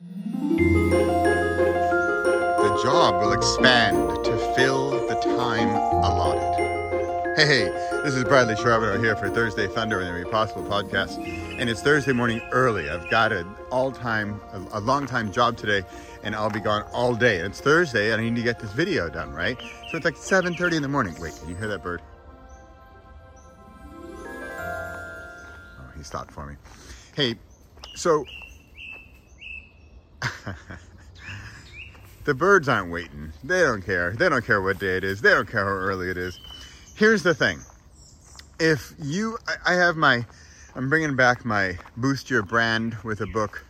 The job will expand to fill the time allotted. Hey, hey, this is Bradley Charbonneau here for Thursday Thunder and the Impossible podcast. And it's Thursday morning early. I've got an all-time, a, a long-time job today, and I'll be gone all day. And it's Thursday, and I need to get this video done, right? So it's like 7.30 in the morning. Wait, can you hear that bird? Oh, he stopped for me. Hey, so the birds aren't waiting. They don't care. They don't care what day it is. They don't care how early it is. Here's the thing. If you, I have my, I'm bringing back my Boost Your Brand with a Book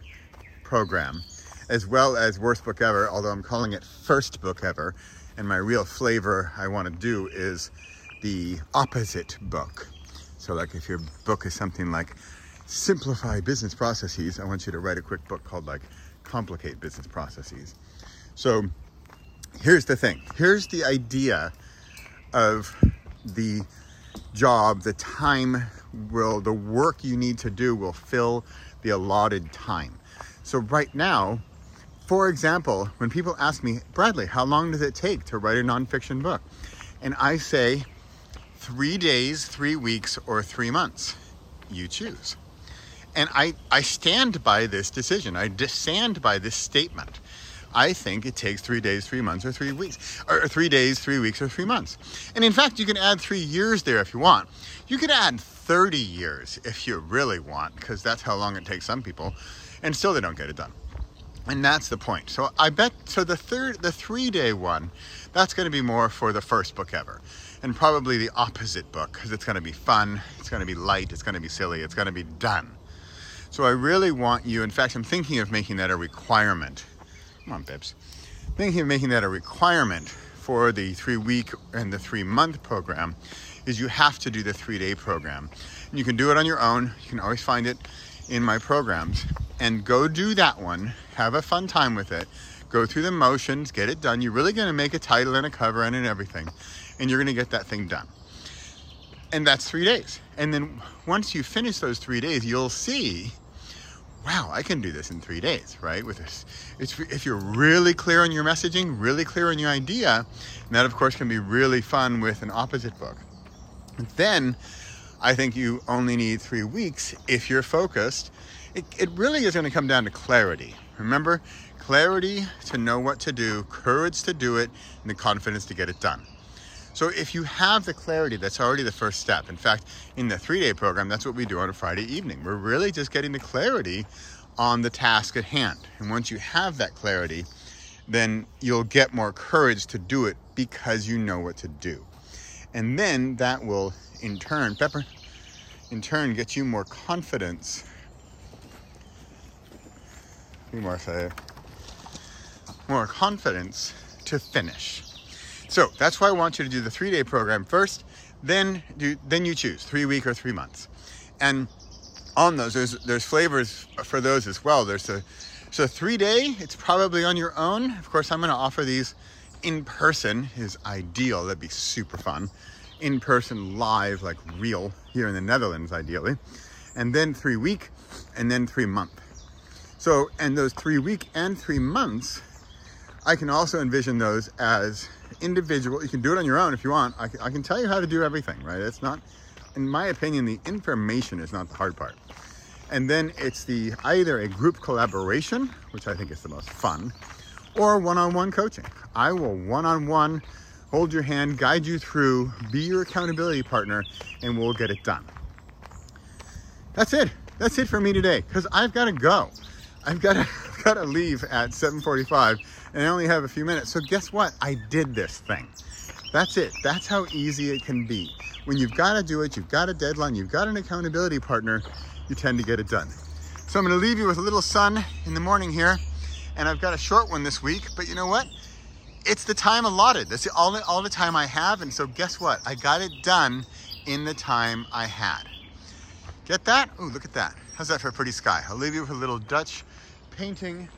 program, as well as Worst Book Ever, although I'm calling it First Book Ever. And my real flavor I want to do is the opposite book. So, like if your book is something like Simplify Business Processes, I want you to write a quick book called like Complicate Business Processes. So, here's the thing here's the idea of the job, the time will, the work you need to do will fill the allotted time. So, right now, for example, when people ask me, Bradley, how long does it take to write a nonfiction book? And I say, three days, three weeks, or three months. You choose. And I, I stand by this decision. I stand by this statement. I think it takes three days, three months, or three weeks, or three days, three weeks, or three months. And in fact, you can add three years there if you want. You could add 30 years if you really want, because that's how long it takes some people, and still they don't get it done. And that's the point. So I bet so the third the 3-day one, that's going to be more for the first book ever. And probably the opposite book because it's going to be fun, it's going to be light, it's going to be silly, it's going to be done. So I really want you, in fact, I'm thinking of making that a requirement. Come on, Bibbs. Thinking of making that a requirement for the three week and the three month program is you have to do the three day program. And you can do it on your own. You can always find it in my programs. And go do that one. Have a fun time with it. Go through the motions, get it done. You're really going to make a title and a cover and everything. And you're going to get that thing done. And that's three days. And then once you finish those three days, you'll see, wow, I can do this in three days, right? With this, it's, if you're really clear on your messaging, really clear on your idea, and that of course can be really fun with an opposite book. Then I think you only need three weeks if you're focused. It, it really is going to come down to clarity. Remember, clarity to know what to do, courage to do it, and the confidence to get it done. So if you have the clarity, that's already the first step. In fact, in the three day program, that's what we do on a Friday evening. We're really just getting the clarity on the task at hand. And once you have that clarity, then you'll get more courage to do it because you know what to do. And then that will, in turn, Pepper, in turn, get you more confidence. More say, more confidence to finish. So that's why I want you to do the three day program first, then do then you choose three week or three months. And on those, there's there's flavors for those as well. There's a so three day, it's probably on your own. Of course, I'm gonna offer these in person is ideal. That'd be super fun. In person, live, like real, here in the Netherlands, ideally. And then three week, and then three month. So, and those three week and three months, I can also envision those as individual. You can do it on your own if you want. I, I can tell you how to do everything, right? It's not, in my opinion, the information is not the hard part. And then it's the either a group collaboration, which I think is the most fun, or one-on-one coaching. I will one-on-one hold your hand, guide you through, be your accountability partner, and we'll get it done. That's it. That's it for me today because I've got to go. I've got to, I've got to leave at 7:45 and I only have a few minutes. So guess what? I did this thing. That's it. That's how easy it can be. When you've got to do it, you've got a deadline, you've got an accountability partner, you tend to get it done. So I'm going to leave you with a little sun in the morning here, and I've got a short one this week, but you know what? It's the time allotted. That's all all the time I have, and so guess what? I got it done in the time I had. Get that? Oh, look at that. How's that for a pretty sky? I'll leave you with a little Dutch painting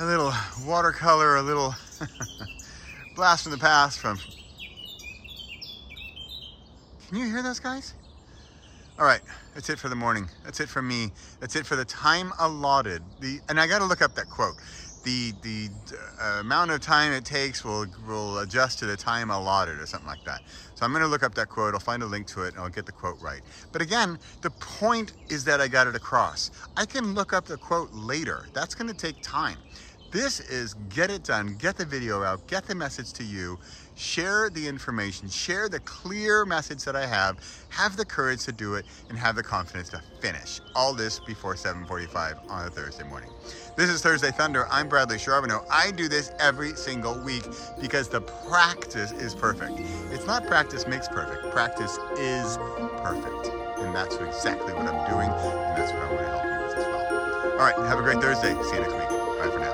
a little watercolor, a little blast from the past from. Can you hear those guys? All right, that's it for the morning. That's it for me. That's it for the time allotted. The and I got to look up that quote. The the uh, amount of time it takes will will adjust to the time allotted or something like that. So I'm going to look up that quote. I'll find a link to it and I'll get the quote right. But again, the point is that I got it across. I can look up the quote later. That's going to take time. This is get it done, get the video out, get the message to you, share the information, share the clear message that I have, have the courage to do it, and have the confidence to finish. All this before 7.45 on a Thursday morning. This is Thursday Thunder. I'm Bradley Charbonneau. I do this every single week because the practice is perfect. It's not practice makes perfect. Practice is perfect. And that's exactly what I'm doing, and that's what I want to help you with as well. All right, have a great Thursday. See you next week. Bye for now.